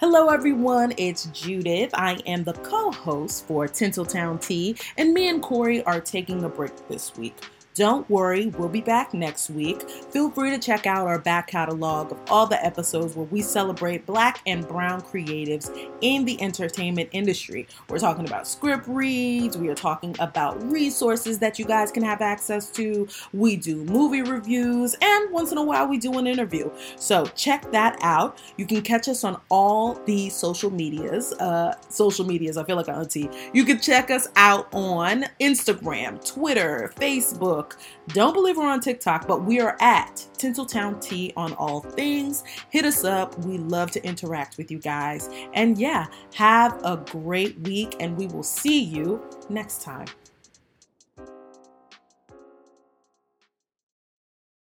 Hello, everyone. It's Judith. I am the co host for Tinseltown Tea, and me and Corey are taking a break this week. Don't worry, we'll be back next week. Feel free to check out our back catalog of all the episodes where we celebrate black and brown creatives in the entertainment industry. We're talking about script reads, we are talking about resources that you guys can have access to, we do movie reviews, and once in a while we do an interview. So check that out. You can catch us on all the social medias. Uh, social medias, I feel like an auntie. You can check us out on Instagram, Twitter, Facebook. Don't believe we're on TikTok, but we are at Tinseltown Tea on all things. Hit us up. We love to interact with you guys. And yeah, have a great week, and we will see you next time.